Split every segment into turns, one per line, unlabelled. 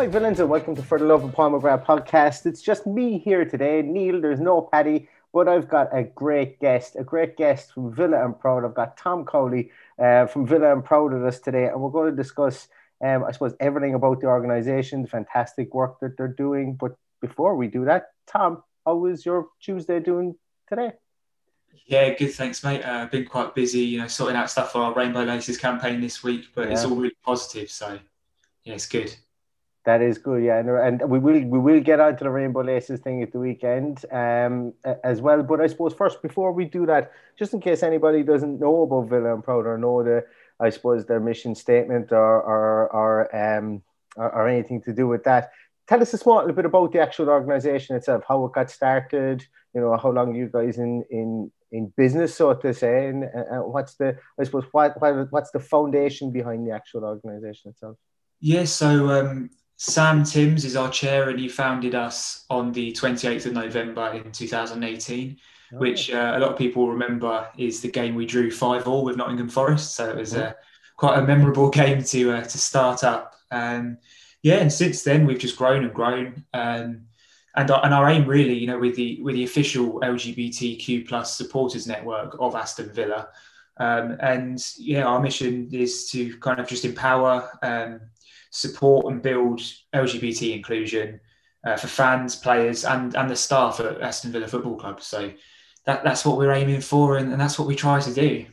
Hi, villains, and welcome to For the Love of Pomegranate podcast. It's just me here today. Neil, there's no Paddy, but I've got a great guest, a great guest from Villa and Proud. I've got Tom Cowley uh, from Villa and Proud with us today, and we're going to discuss, um, I suppose, everything about the organisation, the fantastic work that they're doing. But before we do that, Tom, how was your Tuesday doing today?
Yeah, good. Thanks, mate. Uh, been quite busy, you know, sorting out stuff for our Rainbow Laces campaign this week, but it's all really positive. So, yeah, it's good.
That is good, yeah, and, and we will we will get onto the Rainbow Laces thing at the weekend um, as well. But I suppose first, before we do that, just in case anybody doesn't know about Villa and Proud or know the, I suppose their mission statement or or or um or, or anything to do with that, tell us a small little bit about the actual organisation itself, how it got started, you know, how long you guys in in in business, so to say, and what's the I suppose what, what what's the foundation behind the actual organisation itself.
Yeah, so um, Sam Timms is our chair, and he founded us on the 28th of November in 2018, which uh, a lot of people remember is the game we drew 5 all with Nottingham Forest. So it was uh, quite a memorable game to uh, to start up. Um, yeah, and since then we've just grown and grown. Um, and, our, and our aim really, you know, with the with the official LGBTQ plus supporters network of Aston Villa, um, and yeah, our mission is to kind of just empower, um, support, and build LGBT inclusion uh, for fans, players, and and the staff at Aston Villa Football Club. So that that's what we're aiming for, and, and that's what we try to do.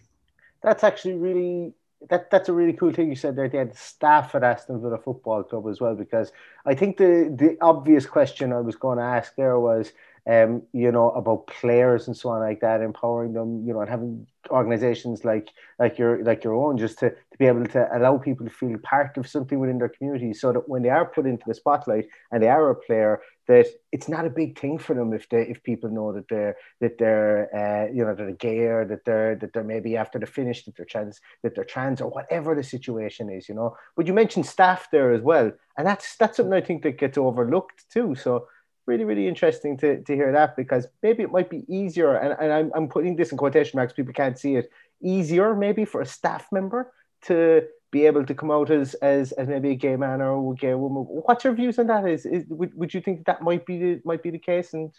That's actually really that that's a really cool thing you said there. They had staff at Aston Villa Football Club as well, because I think the the obvious question I was going to ask there was, um, you know, about players and so on like that, empowering them, you know, and having organizations like like your like your own just to, to be able to allow people to feel part of something within their community so that when they are put into the spotlight and they are a player that it's not a big thing for them if they if people know that they're that they're uh, you know that they're gay or that they're that they're maybe after the finish that they're trans that they're trans or whatever the situation is you know. But you mentioned staff there as well and that's that's something I think that gets overlooked too. So really, really interesting to, to hear that because maybe it might be easier, and, and I'm, I'm putting this in quotation marks, people can't see it, easier maybe for a staff member to be able to come out as as, as maybe a gay man or a gay woman. What's your views on that? Is, is would, would you think that might be the might be the case? And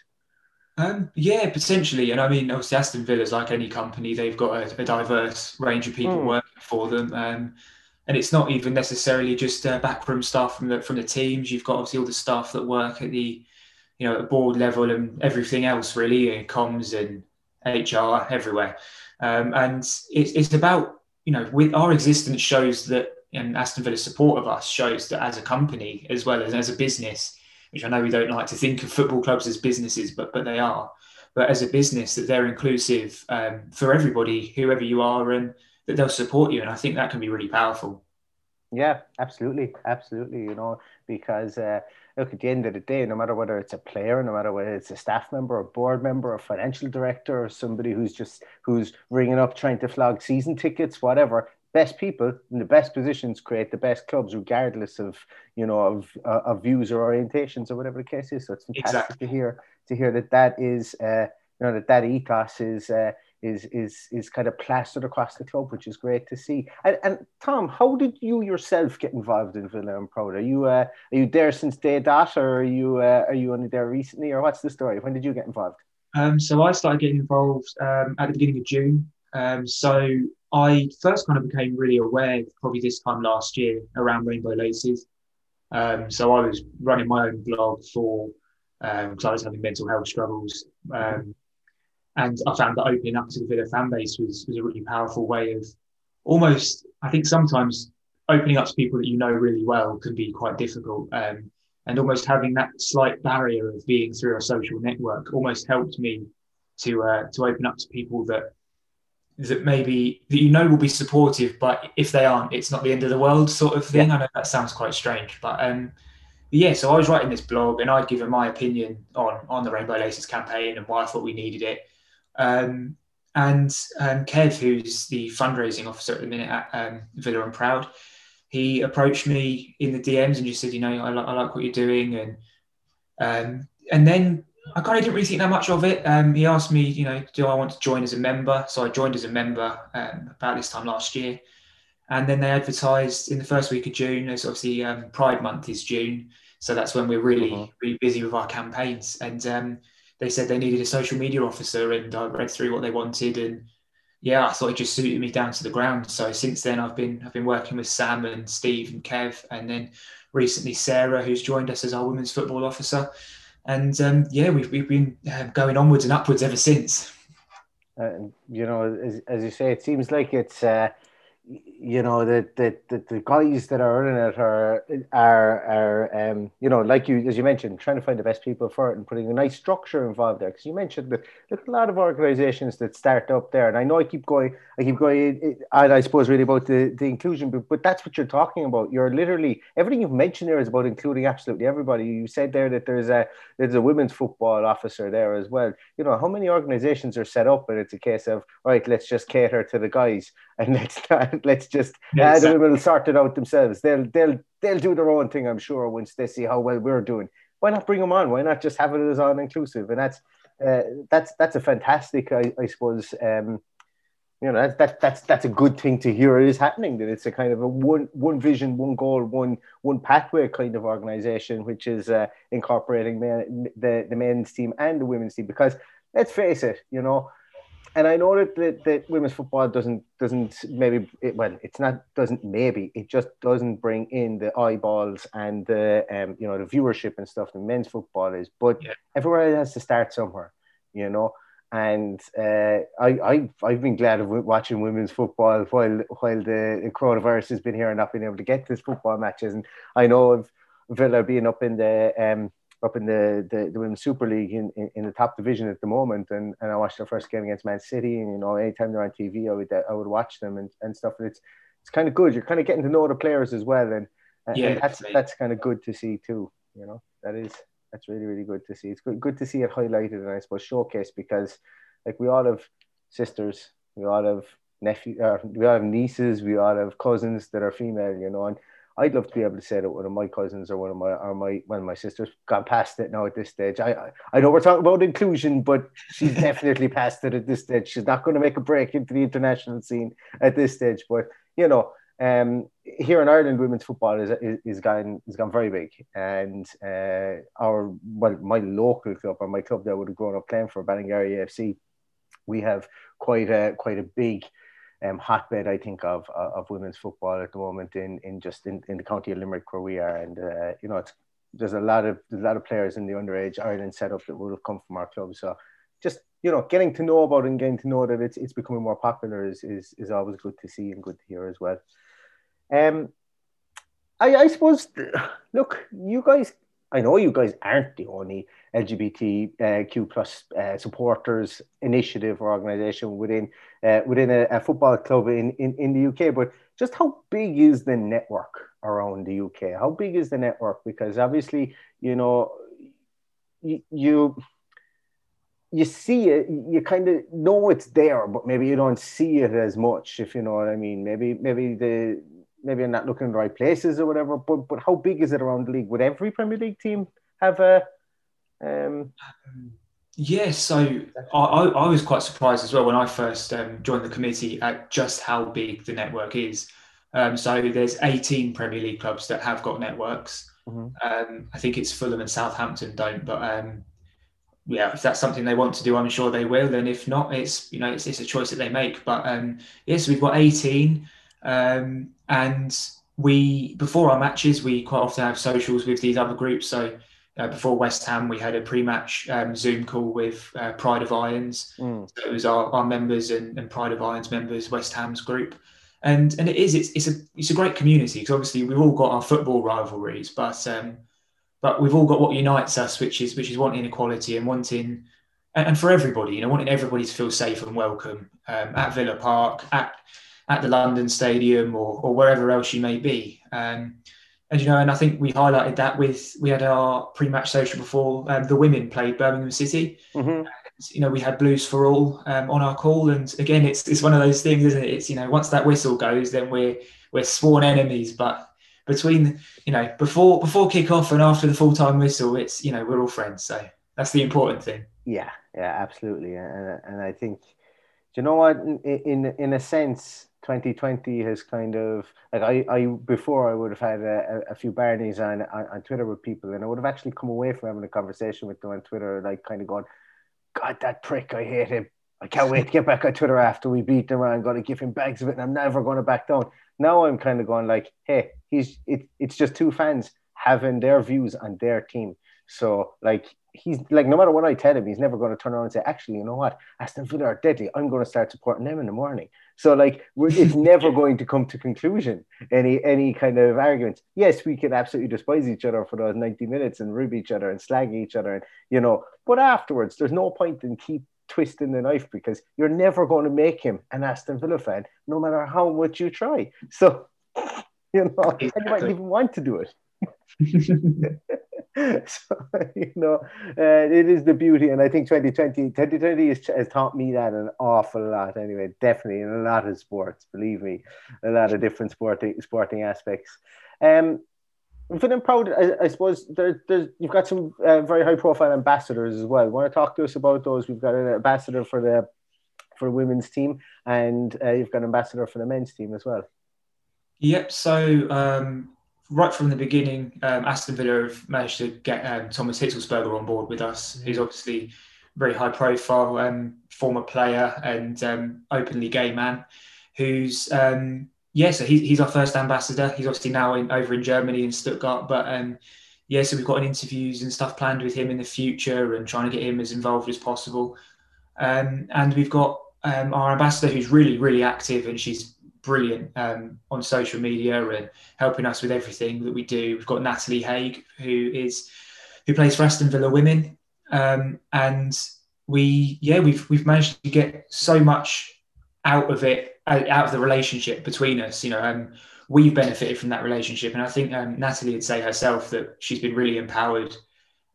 Um, yeah, potentially. And I mean, obviously, Aston Villa's like any company, they've got a, a diverse range of people
Mm.
working for them. Um, and it's not even necessarily just uh, backroom staff from the from the teams. You've got obviously all the staff that work at the, you know, at board level and everything else really, and comms and HR everywhere. Um, and it's it's about you know, with our existence shows that, and Aston Villa's support of us shows that as a company as well as as a business, which I know we don't like to think of football clubs as businesses, but but they are. But as a business, that they're inclusive um, for everybody, whoever you are, and that they'll support you. And I think that can be really powerful.
Yeah, absolutely, absolutely. You know, because uh, look, at the end of the day, no matter whether it's a player, no matter whether it's a staff member, a board member, a financial director, or somebody who's just who's ringing up trying to flog season tickets, whatever, best people in the best positions create the best clubs, regardless of you know of uh, of views or orientations or whatever the case is. So it's fantastic exactly. to hear to hear that that is uh, you know that that ethos is. Uh, is is is kind of plastered across the club, which is great to see. And, and Tom, how did you yourself get involved in Villa and Proud? Are you uh, are you there since day dot, or are you uh, are you only there recently, or what's the story? When did you get involved?
Um, so I started getting involved um, at the beginning of June. Um, so I first kind of became really aware probably this time last year around Rainbow Laces. Um, so I was running my own blog for because um, I was having mental health struggles. Um, and I found that opening up to the Villa fan base was, was a really powerful way of almost, I think sometimes opening up to people that you know really well can be quite difficult. Um, and almost having that slight barrier of being through a social network almost helped me to uh, to open up to people that that maybe that you know will be supportive, but if they aren't, it's not the end of the world, sort of thing. Yeah. I know that sounds quite strange, but um, yeah. So I was writing this blog, and I'd given my opinion on on the Rainbow Laces campaign and why I thought we needed it. Um, and um, Kev, who's the fundraising officer at the minute at um, Villa and Proud, he approached me in the DMs and just said, you know, I, li- I like what you're doing, and um, and then I kind of didn't really think that much of it. Um, he asked me, you know, do I want to join as a member? So I joined as a member um, about this time last year, and then they advertised in the first week of June. As obviously um, Pride Month is June, so that's when we're really uh-huh. really busy with our campaigns, and um, they said they needed a social media officer, and I read through what they wanted, and yeah, I thought it just suited me down to the ground. So since then, I've been I've been working with Sam and Steve and Kev, and then recently Sarah, who's joined us as our women's football officer, and um, yeah, we've we've been um, going onwards and upwards ever since.
Uh, you know, as, as you say, it seems like it's uh, you know that the the the guys that are running it are are are um you know like you as you mentioned trying to find the best people for it and putting a nice structure involved there. Because you mentioned that there's a lot of organizations that start up there and I know I keep going I keep going and I suppose really about the the inclusion but, but that's what you're talking about. You're literally everything you've mentioned there is about including absolutely everybody. You said there that there's a there's a women's football officer there as well. You know how many organizations are set up and it's a case of right let's just cater to the guys and let's not let's just yeah, the women will sort it out themselves. They'll they'll they'll do their own thing, I'm sure, once they see how well we're doing. Why not bring them on? Why not just have it as all inclusive? And that's uh, that's that's a fantastic, I, I suppose. Um, you know, that's that, that's that's a good thing to hear. It is happening. That it's a kind of a one one vision, one goal, one one pathway kind of organization, which is uh, incorporating men, the the men's team and the women's team. Because let's face it, you know, and I know that, that, that women's football doesn't doesn't maybe it, well it's not doesn't maybe it just doesn't bring in the eyeballs and the um you know the viewership and stuff that men's football is. But yeah. everywhere it has to start somewhere you know? And uh, I, I I've been glad of watching women's football while while the, the coronavirus has been here and not being able to get to football matches. And I know of Villa being up in the um up in the, the, the Women's Super League in, in, in, the top division at the moment. And, and I watched their first game against Man City. And, you know, anytime they're on TV, I would, I would watch them and, and stuff. And it's, it's kind of good. You're kind of getting to know the players as well. And, and, yeah, and that's, that's kind of good to see too. You know, that is, that's really, really good to see. It's good, good to see it highlighted and I suppose showcased because like we all have sisters, we all have nephew, uh, we all have nieces, we all have cousins that are female, you know, and I'd love to be able to say that one of my cousins or one of my or my one of my sisters got past it now at this stage. I I, I know we're talking about inclusion, but she's definitely past it at this stage. She's not going to make a break into the international scene at this stage. But you know, um, here in Ireland, women's football is is, is gone is gone very big, and uh, our well, my local club or my club that would have grown up playing for Ballingarry AFC, we have quite a quite a big um, hotbed, I think, of of women's football at the moment in in just in, in the county of Limerick where we are, and uh, you know, it's, there's a lot of there's a lot of players in the underage Ireland setup that would have come from our club. So just you know, getting to know about and getting to know that it's it's becoming more popular is is, is always good to see and good to hear as well. Um, I, I suppose, look, you guys, I know you guys aren't the only LGBTQ plus uh, supporters initiative or organization within uh, within a, a, football club in, in, in the UK, but just how big is the network around the UK? How big is the network? Because obviously, you know, you you see it, you kind of know it's there, but maybe you don't see it as much, if you know what I mean. Maybe maybe the maybe I'm not looking in the right places or whatever. But but how big is it around the league? Would every Premier League team have a? Um...
Yeah, so I, I was quite surprised as well when I first um, joined the committee at just how big the network is. Um, so there's 18 Premier League clubs that have got networks. Mm-hmm. Um, I think it's Fulham and Southampton don't, but um, yeah, if that's something they want to do, I'm sure they will. And if not, it's you know it's, it's a choice that they make. But um, yes, we've got 18, um, and we before our matches we quite often have socials with these other groups. So uh, before West Ham, we had a pre-match um, Zoom call with uh, Pride of Irons. Mm. So it was our, our members and, and Pride of Irons members, West Ham's group and and it is it's, it's a it's a great community because obviously we've all got our football rivalries but um but we've all got what unites us, which is which is wanting equality and wanting and, for everybody, you know, wanting everybody to feel safe and welcome um, at Villa Park, at at the London Stadium, or or wherever else you may be. Um, and you know, and I think we highlighted that with we had our pre-match social before um, the women played Birmingham City. Mm-hmm. And, you know, we had Blues for All um, on our call, and again, it's it's one of those things, isn't it? It's you know, once that whistle goes, then we're we're sworn enemies, but between you know before before kick off and after the full time whistle, it's you know we're all friends. So that's the important thing.
Yeah, yeah, absolutely, and and I think you know what in in, in a sense. 2020 has kind of like I, I before I would have had a, a few Barneys on, on, on Twitter with people and I would have actually come away from having a conversation with them on Twitter like kind of going God that prick I hate him I can't wait to get back on Twitter after we beat them. I'm going to give him bags of it, and I'm never going to back down. Now I'm kind of going like, hey, he's it, it's just two fans having their views on their team. So like he's like no matter what I tell him, he's never going to turn around and say, actually, you know what, Aston Villa are deadly. I'm going to start supporting them in the morning. So like it's never going to come to conclusion any any kind of arguments. Yes, we can absolutely despise each other for those 90 minutes and rib each other and slag each other and you know, but afterwards there's no point in keep twisting the knife because you're never going to make him an Aston Villa fan, no matter how much you try. So, you know, and you might even want to do it. so, you know, uh, it is the beauty. And I think 2020, 2020 has, has taught me that an awful lot anyway, definitely in a lot of sports, believe me, a lot of different sporting, sporting aspects. Um, I'm feeling proud. I, I suppose there, there's you've got some uh, very high profile ambassadors as well. Want to talk to us about those? We've got an ambassador for the for the women's team, and uh, you've got an ambassador for the men's team as well.
Yep. So um, right from the beginning, um, Aston Villa have managed to get um, Thomas Hitzlsperger on board with us. He's obviously very high profile, um, former player and um, openly gay man, who's um, yeah, so he's, our first ambassador. He's obviously now in, over in Germany in Stuttgart, but um, yeah, so we've got an interviews and stuff planned with him in the future and trying to get him as involved as possible. Um, and we've got our ambassador who's really, really active and she's brilliant um, on social media and helping us with everything that we do. We've got Natalie Haigh who is who plays for Aston Villa Women, um, and we yeah we've we've managed to get so much out of it out of the relationship between us. You know, um, we've benefited from that relationship, and I think um, Natalie would say herself that she's been really empowered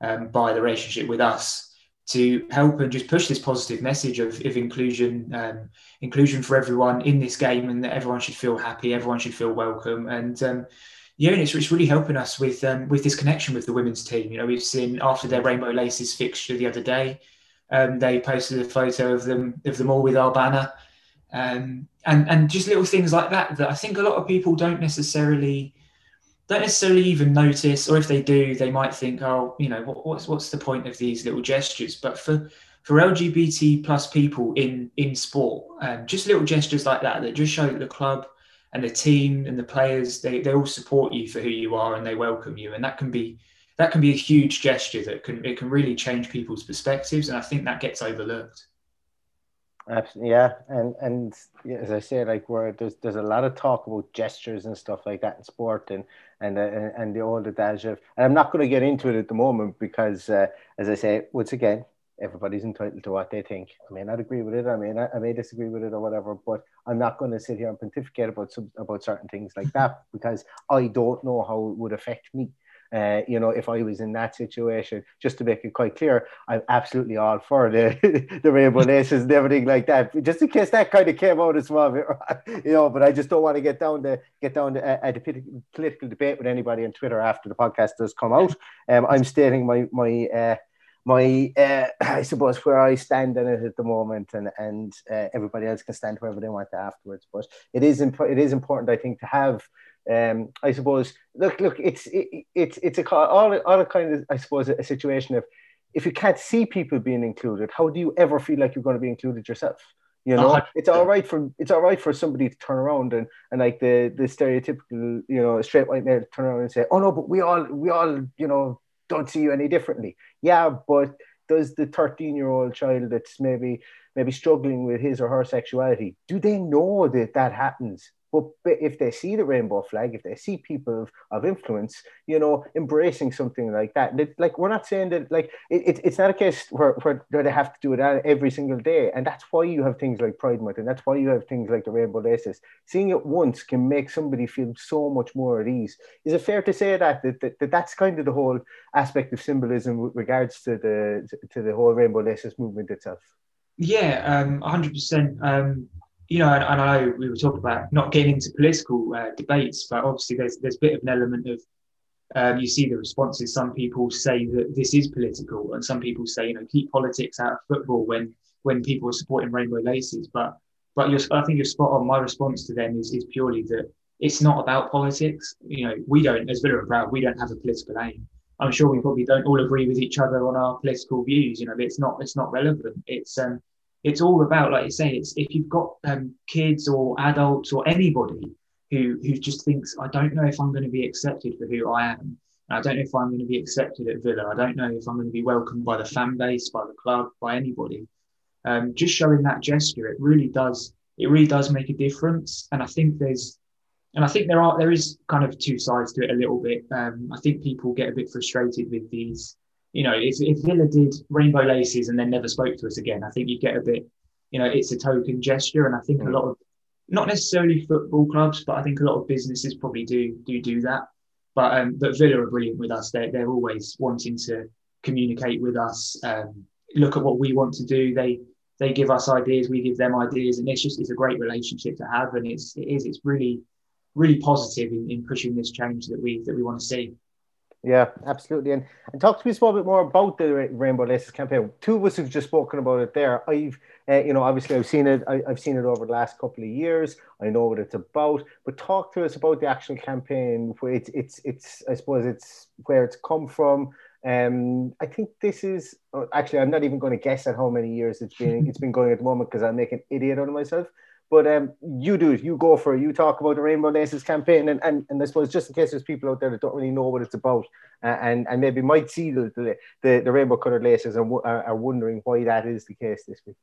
um, by the relationship with us to help and just push this positive message of, of inclusion, um, inclusion for everyone in this game, and that everyone should feel happy, everyone should feel welcome, and um, yeah, and it's, it's really helping us with um, with this connection with the women's team. You know, we've seen after their Rainbow Laces fixture the other day, um, they posted a photo of them of them all with our banner, um, and and just little things like that that I think a lot of people don't necessarily don't necessarily even notice, or if they do, they might think, oh, you know, what, what's what's the point of these little gestures? But for for LGBT plus people in in sport, um, just little gestures like that that just show that the club and the team and the players they, they all support you for who you are and they welcome you, and that can be that can be a huge gesture that can it can really change people's perspectives, and I think that gets overlooked.
Absolutely, yeah, and and as I say, like where there's there's a lot of talk about gestures and stuff like that in sport, and and uh, and the old adage of, and I'm not going to get into it at the moment because, uh, as I say, once again, everybody's entitled to what they think. I may not agree with it, I may not, I may disagree with it or whatever, but I'm not going to sit here and pontificate about some about certain things like that because I don't know how it would affect me. Uh, you know, if I was in that situation, just to make it quite clear, I'm absolutely all for the the rainbow laces and everything like that. Just in case that kind of came out as well, you know. But I just don't want to get down to get down to a, political debate with anybody on Twitter after the podcast does come out. Um, I'm stating my my. Uh, my uh, I suppose where I stand in it at the moment, and and uh, everybody else can stand wherever they want afterwards. But it is imp- it is important, I think, to have um, I suppose look look it's it, it's it's a all all a kind of I suppose a, situation of if you can't see people being included, how do you ever feel like you're going to be included yourself? You know, it's all right for it's all right for somebody to turn around and, and like the the stereotypical you know straight white male to turn around and say, oh no, but we all we all you know don't see you any differently. Yeah, but does the 13 year old child that's maybe maybe struggling with his or her sexuality do they know that that happens but if they see the rainbow flag, if they see people of, of influence, you know, embracing something like that, like we're not saying that, like it, it's not a case where, where they have to do it every single day, and that's why you have things like Pride Month, and that's why you have things like the rainbow laces. Seeing it once can make somebody feel so much more at ease. Is it fair to say that that, that, that that's kind of the whole aspect of symbolism with regards to the to the whole rainbow laces movement itself?
Yeah, um, 100%. Um, you know, and, and, I know we were talking about not getting into political uh, debates, but obviously there's there's a bit of an element of um, you see the responses. Some people say that this is political, and some people say you know keep politics out of football when when people are supporting rainbow laces. But but I think you're spot on. My response to them is is purely that it's not about politics. You know, we don't as Villa and Proud, we don't have a political aim. I'm sure we probably don't all agree with each other on our political views. You know, it's not it's not relevant. It's um it's all about, like you say, it's if you've got um, kids or adults or anybody who who just thinks, I don't know if I'm going to be accepted for who I am. I don't know if I'm going to be accepted at Villa. I don't know if I'm going to be welcomed by the fan base, by the club, by anybody. Um, just showing that gesture, it really does. It really does make a difference. And I think there's, and I think there are there is kind of two sides to it a little bit. Um, I think people get a bit frustrated with these you know, if, if Villa did rainbow laces and then never spoke to us again, I think you'd get a bit, you know, it's a token gesture. And I think a lot of, not necessarily football clubs, but I think a lot of businesses probably do do do that. But um, but Villa are brilliant with us. They're they're always wanting to communicate with us, um, look at what we want to do. They they give us ideas, we give them ideas, and it's just it's a great relationship to have. And it's it is it's really really positive in, in pushing this change that we that we want to see.
Yeah, absolutely. And and talk to me a small bit more about the Rainbow Laces campaign. Two of us have just spoken about it there. I've, uh, you know, obviously I've seen it. I, have seen it over the last couple of years. I know what it's about. But talk to us about the actual campaign. Where it's, it's, it's. I suppose it's where it's come from. Um, I think this is uh, actually. I'm not even going to guess at how many years it's been. it's been going at the moment because I'll make an idiot out of myself. But um, you do it. You go for it. You talk about the Rainbow Laces campaign, and, and, and I suppose just in case there's people out there that don't really know what it's about, uh, and and maybe might see the the, the, rainbow coloured laces and are, are wondering why that is the case this week.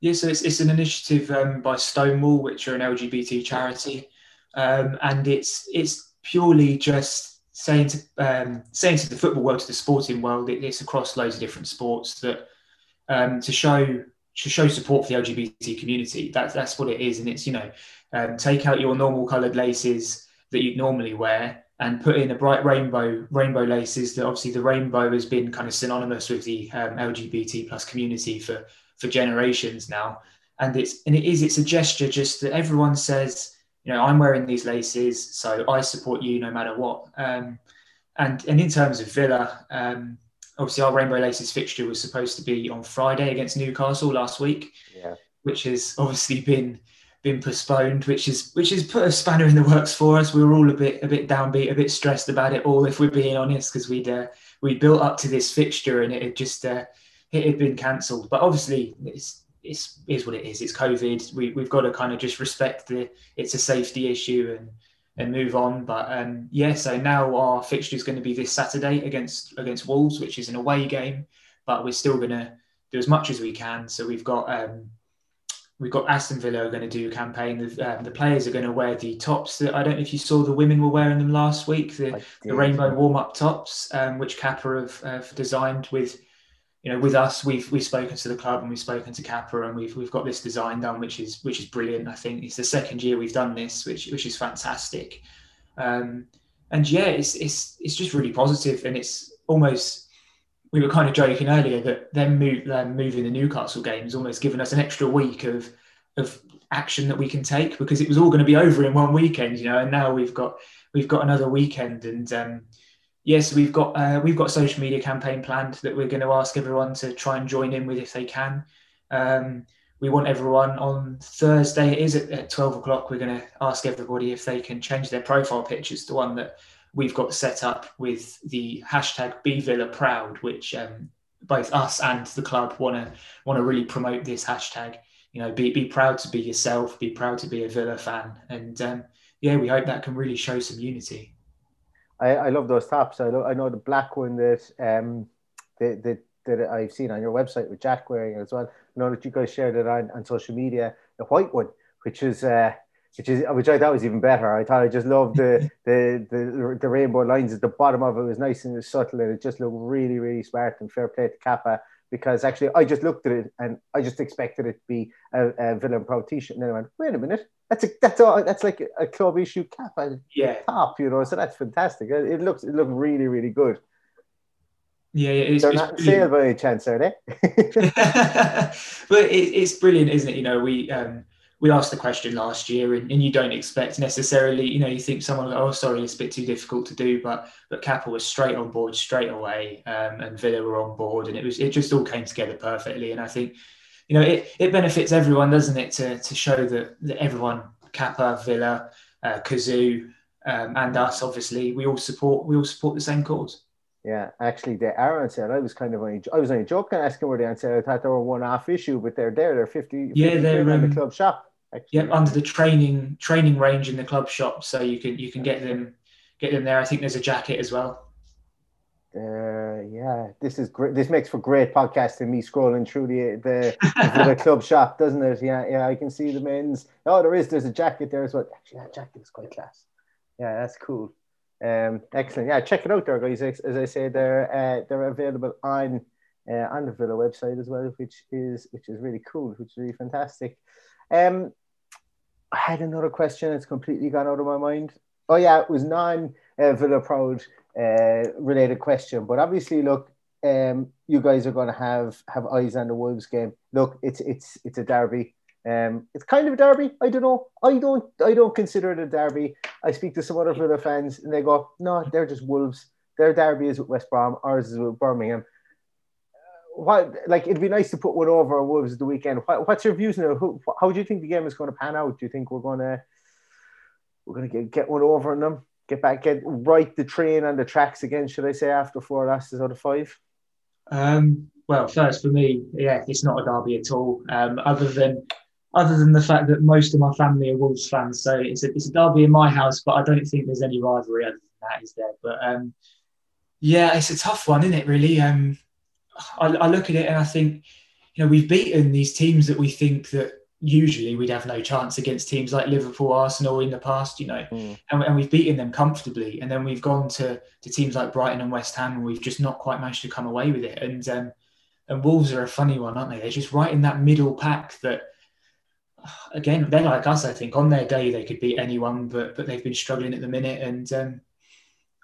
Yeah, so it's, it's an initiative um, by Stonewall, which are an LGBT charity, um, and it's it's purely just saying to um, saying to the football world, to the sporting world, it, it's across loads of different sports that um, to show to show support for the LGBT community. That's that's what it is, and it's you know, um, take out your normal coloured laces that you'd normally wear and put in a bright rainbow rainbow laces. That obviously the rainbow has been kind of synonymous with the um, LGBT plus community for for generations now, and it's and it is it's a gesture just that everyone says, you know, I'm wearing these laces, so I support you no matter what. Um, and and in terms of Villa. Um, obviously our Rainbow Laces fixture was supposed to be on Friday against Newcastle last week,
yeah.
which has obviously been been postponed, which is which has put a spanner in the works for us. We were all a bit a bit downbeat, a bit stressed about it all, if we're being honest, because we'd uh, we built up to this fixture and it had just uh, it had been cancelled. But obviously, it's it's is what it is. It's COVID. We we've got to kind of just respect the it's a safety issue and and move on. But um, yeah, so now our fixture is going to be this Saturday against against Wolves, which is an away game, but we're still going to do as much as we can. So we've got um, we've got Aston Villa are going to do a campaign. The, um, the players are going to wear the tops that I don't know if you saw the women were wearing them last week, the, the rainbow warm up tops, um, which Kappa have, have, designed with. You know, with us, we've we've spoken to the club and we've spoken to Kappa, and we've we've got this design done, which is which is brilliant. I think it's the second year we've done this, which which is fantastic. Um, and yeah, it's it's it's just really positive, and it's almost we were kind of joking earlier that them, move, them moving the Newcastle game has almost given us an extra week of of action that we can take because it was all going to be over in one weekend, you know, and now we've got we've got another weekend and um, yes, we've got uh, we've got social media campaign planned that we're going to ask everyone to try and join in with if they can. Um, we want everyone on Thursday. It is at, at twelve o'clock. We're going to ask everybody if they can change their profile pictures to one that we've got set up with the hashtag Be Villa Proud, which um, both us and the club want to want to really promote this hashtag. You know, be be proud to be yourself, be proud to be a Villa fan, and um, yeah, we hope that can really show some unity.
I, I love those tops. I, lo- I know the black one that um that, that that I've seen on your website with Jack wearing as well. I know that you guys shared it on, on social media. The white one, which is uh, which is which I thought was even better. I thought I just loved the the the, the rainbow lines at the bottom of it. it was nice and subtle, and it just looked really really smart and fair play to Kappa. Because actually, I just looked at it and I just expected it to be a, a villain pro T-shirt, and then I went, "Wait a minute, that's a that's all that's like a club issue Kappa
yeah.
top, you know." So that's fantastic. It, it looks it looked really really good.
Yeah, it's,
they're
it's
not sale by any chance, are they?
but it, it's brilliant, isn't it? You know, we um, we asked the question last year and, and, you don't expect necessarily, you know, you think someone, oh, sorry, it's a bit too difficult to do, but but Kappa was straight on board straight away um, and Villa were on board and it was it just all came together perfectly. And I think, you know, it, it benefits everyone, doesn't it, to, to show that, that everyone, Kappa, Villa, uh, Cazoo, um, and us, obviously, we all support we all support the same cause.
Yeah, actually, the are on sale. I was kind of only, I was only joking asking where they sale. I thought they were one off issue, but they're there. They're 50,
yeah, they're
in
um,
the club shop.
Actually. Yep, under the training training range in the club shop, so you can you can get them get them there. I think there's a jacket as well.
Uh, yeah, this is great. This makes for great podcasting. Me scrolling through the the, the club shop, doesn't it? Yeah, yeah. I can see the men's. Oh, there is. There's a jacket there as well. Actually, that jacket is quite class. Yeah, that's cool. Um, excellent. Yeah, check it out there, guys. As I say, they're uh, they're available on uh, on the Villa website as well, which is which is really cool, which is really fantastic. Um, I had another question. It's completely gone out of my mind. Oh yeah, it was non uh, Villa Proud uh, related question, but obviously, look, um, you guys are going to have have eyes on the Wolves game. Look, it's it's it's a derby. Um, it's kind of a derby. I don't know. I don't. I don't consider it a derby. I speak to some other Villa fans, and they go, "No, they're just Wolves. Their derby is with West Brom. Ours is with Birmingham." what like it'd be nice to put one over Wolves the weekend. What, what's your views now? Who, how do you think the game is going to pan out? Do you think we're going to we're going to get, get one over on them, get back, get right the train on the tracks again? Should I say after four losses out of five?
Um, well, first for me, yeah, it's not a derby at all. Um, other than other than the fact that most of my family are Wolves fans, so it's a it's a derby in my house, but I don't think there's any rivalry other than that, is there? But um, yeah, it's a tough one, isn't it? Really. Um, I, I look at it and I think, you know, we've beaten these teams that we think that usually we'd have no chance against teams like Liverpool, Arsenal in the past, you know, mm. and, and, we've beaten them comfortably. And then we've gone to, to teams like Brighton and West Ham, and we've just not quite managed to come away with it. And um, and Wolves are a funny one, aren't they? They're just right in that middle pack that, again, they're like us. I think on their day they could beat anyone, but but they've been struggling at the minute. And um,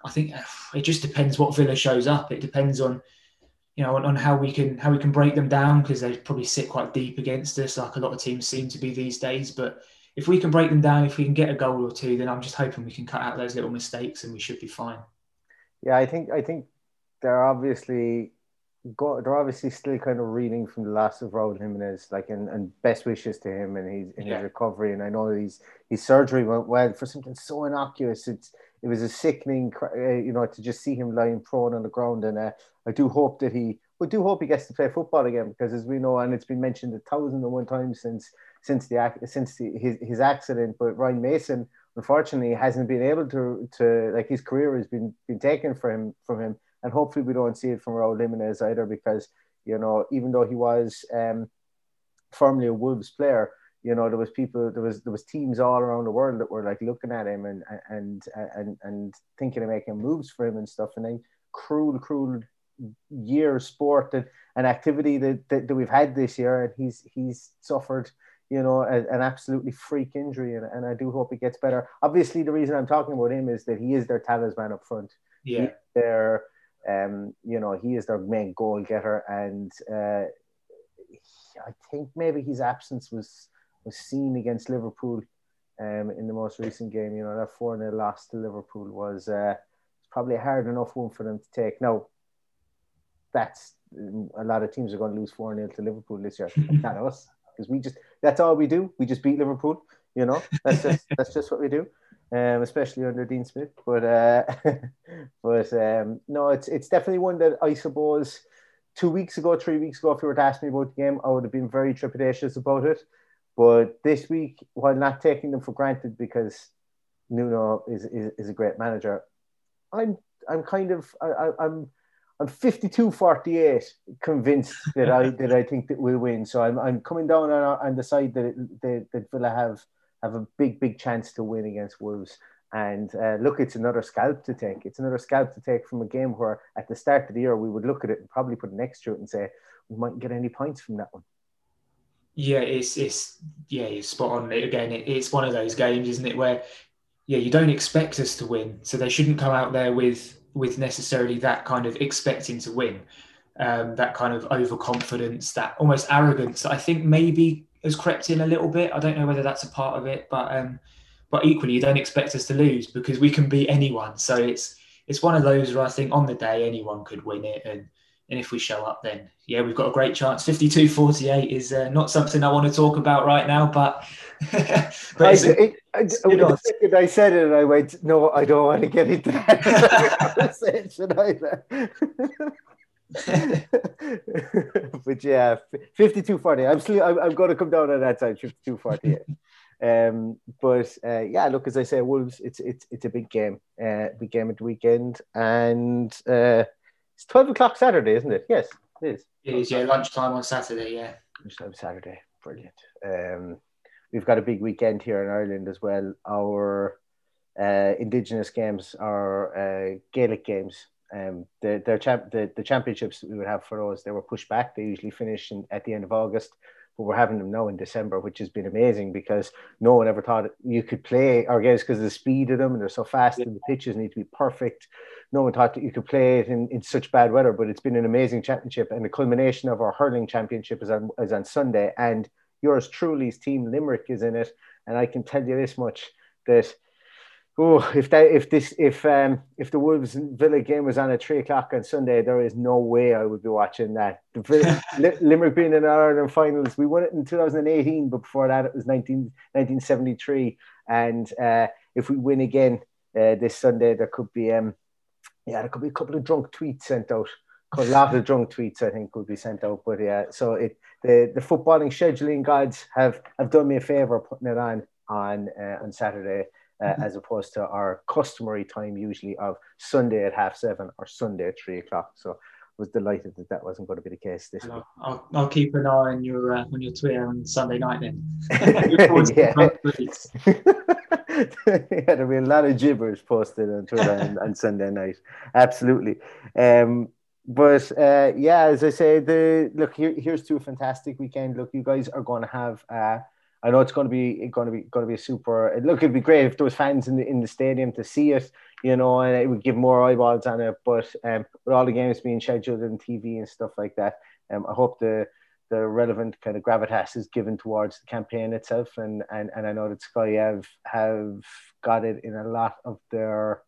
I think it just depends what Villa shows up. It depends on you know, on, on, how we can how we can break them down because they probably sit quite deep against us, like a lot of teams seem to be these days. But if we can break them down, if we can get a goal or two, then I'm just hoping we can cut out those little mistakes and we should be fine.
Yeah, I think I think they're obviously got they're obviously still kind of reading from the last of Raul Jimenez, like and, and best wishes to him and his in yeah. his recovery. And I know his his surgery went well for something so innocuous. It's it was a sickening, uh, you know, to just see him lying prone on the ground. And uh, I do hope that he, we do hope he gets to play football again because, as we know, and it's been mentioned a thousand and one times since since the since the, his his accident. But Ryan Mason, unfortunately hasn't been able to to like his career has been been taken from him from him, and hopefully we don't see it from Raul Jimenez either because you know even though he was um, formerly a Wolves player, you know there was people there was there was teams all around the world that were like looking at him and and and and thinking of making moves for him and stuff, and then cruel cruel year sport and an activity that, that, that we've had this year, and he's he's suffered you know, a, an absolutely freak injury, and, and I do hope it gets better. Obviously, the reason I'm talking about him is that he is their talisman up front.
Yeah,
their, um, you know, he is their main goal getter, and uh, I think maybe his absence was was seen against Liverpool, um, in the most recent game. You know, that four 0 loss to Liverpool was uh, probably a hard enough one for them to take. Now, that's a lot of teams are going to lose four 0 to Liverpool this year. Not us because we just that's all we do. We just beat Liverpool. You know, that's just that's just what we do. Um, especially under Dean Smith. But uh, but um, no, it's it's definitely one that I suppose two weeks ago, three weeks ago, if you were to ask me about the game, I would have been very trepidatious about it. But this week, while not taking them for granted because Nuno is, is, is a great manager, I'm I'm kind of I, I'm I'm 52 48 convinced that I that I think that we'll win. So I'm, I'm coming down on, on the side that, that that Villa have have a big big chance to win against Wolves. And uh, look, it's another scalp to take. It's another scalp to take from a game where at the start of the year we would look at it and probably put an X to it and say we mightn't get any points from that one.
Yeah, it's it's yeah, you're spot on. Again, it, it's one of those games, isn't it, where yeah, you don't expect us to win, so they shouldn't come out there with with necessarily that kind of expecting to win, um, that kind of overconfidence, that almost arrogance that I think maybe has crept in a little bit. I don't know whether that's a part of it, but um, but equally, you don't expect us to lose because we can beat anyone. So it's it's one of those where I think on the day anyone could win it, and and if we show up, then yeah, we've got a great chance. 52-48 is uh, not something I want to talk about right now, but,
but I, it, I, I, I, said it and I went, no, I don't want to get into that conversation either. but yeah, 52-40. I'm still, I'm, I'm going to come down on that side, 52-48. Um, but uh, yeah, look, as I say, Wolves, it's it's it's a big game, uh, big game at the weekend, and uh, it's 12 o'clock Saturday, isn't it? Yes, it is.
It is, yeah, lunchtime on Saturday, yeah.
Lunchtime Saturday, brilliant. Um, we've got a big weekend here in Ireland as well. Our uh, Indigenous games, our uh, Gaelic games, um, the, their champ, the, the championships we would have for those, they were pushed back. They usually finish in, at the end of August but we're having them now in December, which has been amazing because no one ever thought you could play our games because of the speed of them and they're so fast and the pitches need to be perfect. No one thought that you could play it in, in such bad weather, but it's been an amazing championship. And the culmination of our hurling championship is on, is on Sunday. And yours truly's team Limerick is in it. And I can tell you this much that Oh, if that if this if um if the Wolves Villa game was on at three o'clock on Sunday, there is no way I would be watching that. The Limerick being in the Ireland finals, we won it in 2018, but before that it was 19, 1973. And uh, if we win again uh, this Sunday, there could be um yeah, there could be a couple of drunk tweets sent out. A lot of drunk tweets, I think, could be sent out. But yeah, so it the the footballing scheduling gods have have done me a favor putting it on on uh, on Saturday uh, mm-hmm. as opposed to our customary time usually of Sunday at half seven or Sunday at three o'clock. So I was delighted that that wasn't going to be the case this week.
I'll, I'll keep an eye on your uh, on your Twitter on Sunday night then.
yeah. yeah, there'll be a lot of gibberish posted on Twitter on, on Sunday night. Absolutely. Um, but uh, yeah, as I say, the look here, here's to a fantastic weekend. Look, you guys are going to have uh, I know it's going to be going to be going to be a super. Look, it'd be great if there was fans in the in the stadium to see it, you know, and it would give more eyeballs on it. But um, with all the games being scheduled on TV and stuff like that, um, I hope the the relevant kind of gravitas is given towards the campaign itself, and and, and I know that Sky have have got it in a lot of their.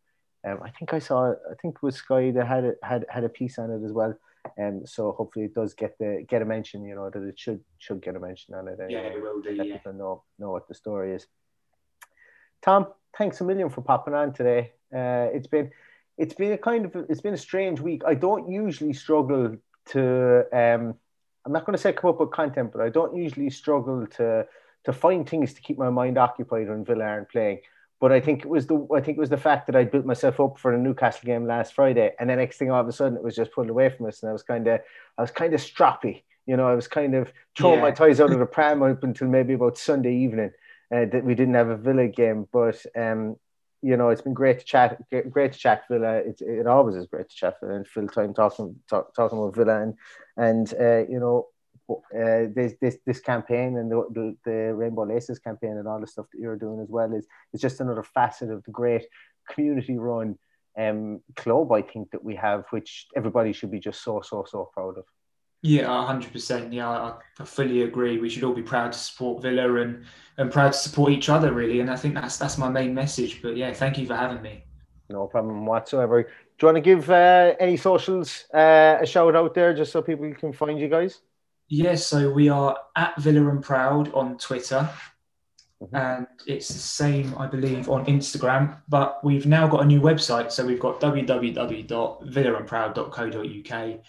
Um, I think I saw. I think it was Sky that had it had had a piece on it as well. And um, so hopefully it does get the get a mention. You know that it should should get a mention on it.
Anyway. Yeah, it will do. Let yeah.
people know know what the story is. Tom, thanks a million for popping on today. Uh, it's been it's been a kind of it's been a strange week. I don't usually struggle to um, I'm not going to say come up with content, but I don't usually struggle to to find things to keep my mind occupied when Villa aren't playing. But I think it was the I think it was the fact that I built myself up for the Newcastle game last Friday, and the next thing all of a sudden it was just pulled away from us, and I was kind of I was kind of stroppy. You know, I was kind of throwing yeah. my toys out of the pram up until maybe about Sunday evening uh, that we didn't have a Villa game. But um, you know, it's been great to chat. Great to chat Villa. It, it always is great to chat Villa and fill time talking talk, talking about Villa and and uh, you know uh, this this this campaign and the, the, the Rainbow Laces campaign and all the stuff that you're doing as well is is just another facet of the great community run um, club I think that we have, which everybody should be just so so so proud of.
Yeah, hundred percent. Yeah, I, I, fully agree. We should all be proud to support Villa and and proud to support each other, really. And I think that's that's my main message. But yeah, thank you for having me.
No problem whatsoever. Do you want to give uh, any socials uh, a shout out there, just so people can find you guys?
Yes, so we are at Villa and Proud on Twitter. Mm-hmm. And it's the same, I believe, on Instagram. But we've now got a new website. So we've got www.villaandproud.co.uk.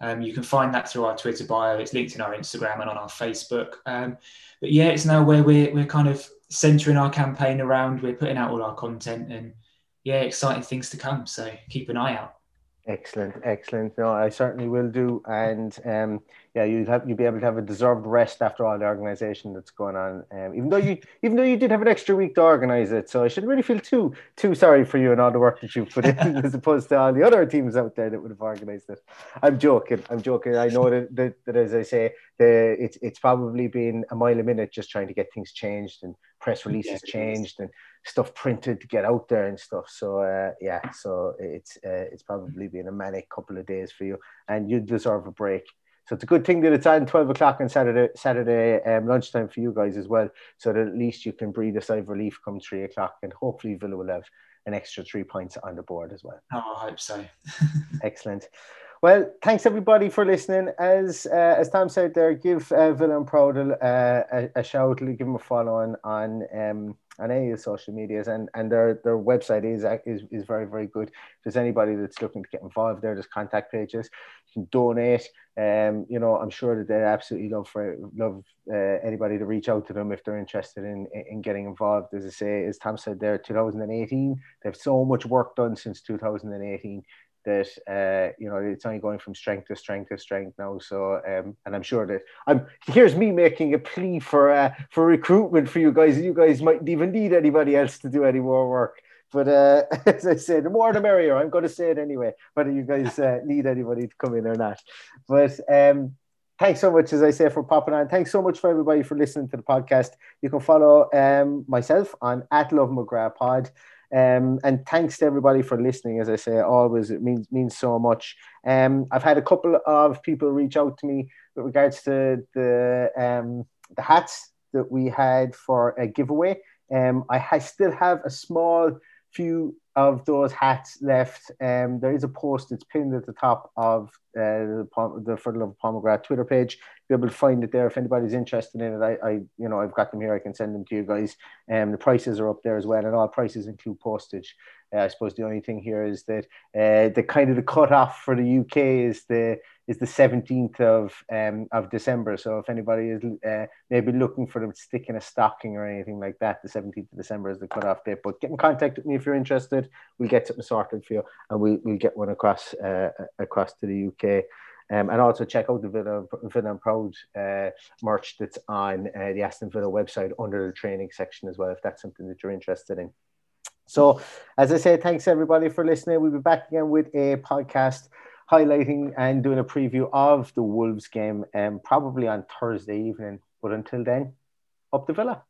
Um, you can find that through our Twitter bio. It's linked in our Instagram and on our Facebook. Um, but yeah, it's now where we're, we're kind of centering our campaign around. We're putting out all our content and yeah, exciting things to come. So keep an eye out.
Excellent, excellent. No, I certainly will do. And um, yeah, you'll have you'll be able to have a deserved rest after all the organisation that's going on. Um, even though you even though you did have an extra week to organise it, so I shouldn't really feel too too sorry for you and all the work that you've put in, as opposed to all the other teams out there that would have organised it. I'm joking. I'm joking. I know that, that, that as I say, the it's it's probably been a mile a minute just trying to get things changed and press releases yeah, changed and stuff printed to get out there and stuff. So uh, yeah, so it's uh, it's probably been a manic couple of days for you, and you deserve a break. So it's a good thing that it's on 12 o'clock on Saturday, Saturday um, lunchtime for you guys as well. So that at least you can breathe a sigh of relief come three o'clock and hopefully Villa will have an extra three points on the board as well.
Oh, I hope so.
Excellent. Well, thanks everybody for listening. As uh, as Tom said there, give uh, Villa and Proud uh, a, a, shout, give them a follow on on um, on any of the social medias, and and their their website is is is very very good. If there's anybody that's looking to get involved there, there's contact pages. You can donate. Um, you know, I'm sure that they absolutely love for love uh, anybody to reach out to them if they're interested in in getting involved. As I say, as Tom said there, 2018, they've so much work done since 2018 that uh, you know it's only going from strength to strength to strength now. So, um, and I'm sure that I'm here's me making a plea for uh, for recruitment for you guys. You guys mightn't even need anybody else to do any more work. But uh, as I said, the more the merrier. I'm going to say it anyway, whether you guys uh, need anybody to come in or not. But um, thanks so much, as I say, for popping on. Thanks so much for everybody for listening to the podcast. You can follow um, myself on at Love McGrath Pod. Um, and thanks to everybody for listening. As I say, always it means means so much. Um, I've had a couple of people reach out to me with regards to the um, the hats that we had for a giveaway. Um, I ha- still have a small few of those hats left. Um, there is a post that's pinned at the top of uh, the, the of Pomegranate Twitter page. You'll be able to find it there if anybody's interested in it. I, I, you know, I've got them here. I can send them to you guys. Um, the prices are up there as well, and all prices include postage. Uh, I suppose the only thing here is that uh, the kind of the cutoff for the UK is the is the 17th of um, of December. So if anybody is uh, maybe looking for them to stick in a stocking or anything like that, the 17th of December is the cutoff date. But get in contact with me if you're interested. We'll get something sorted for you, and we'll, we'll get one across uh, across to the UK. Um, and also check out the Villa, Villa and Proud uh, merch that's on uh, the Aston Villa website under the training section as well, if that's something that you're interested in. So, as I said, thanks everybody for listening. We'll be back again with a podcast highlighting and doing a preview of the Wolves game, um, probably on Thursday evening. But until then, up the Villa.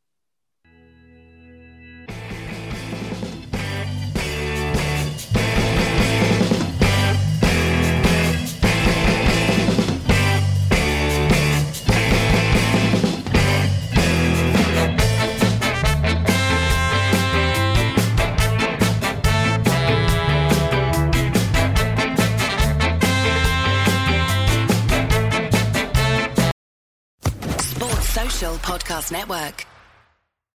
Podcast Network.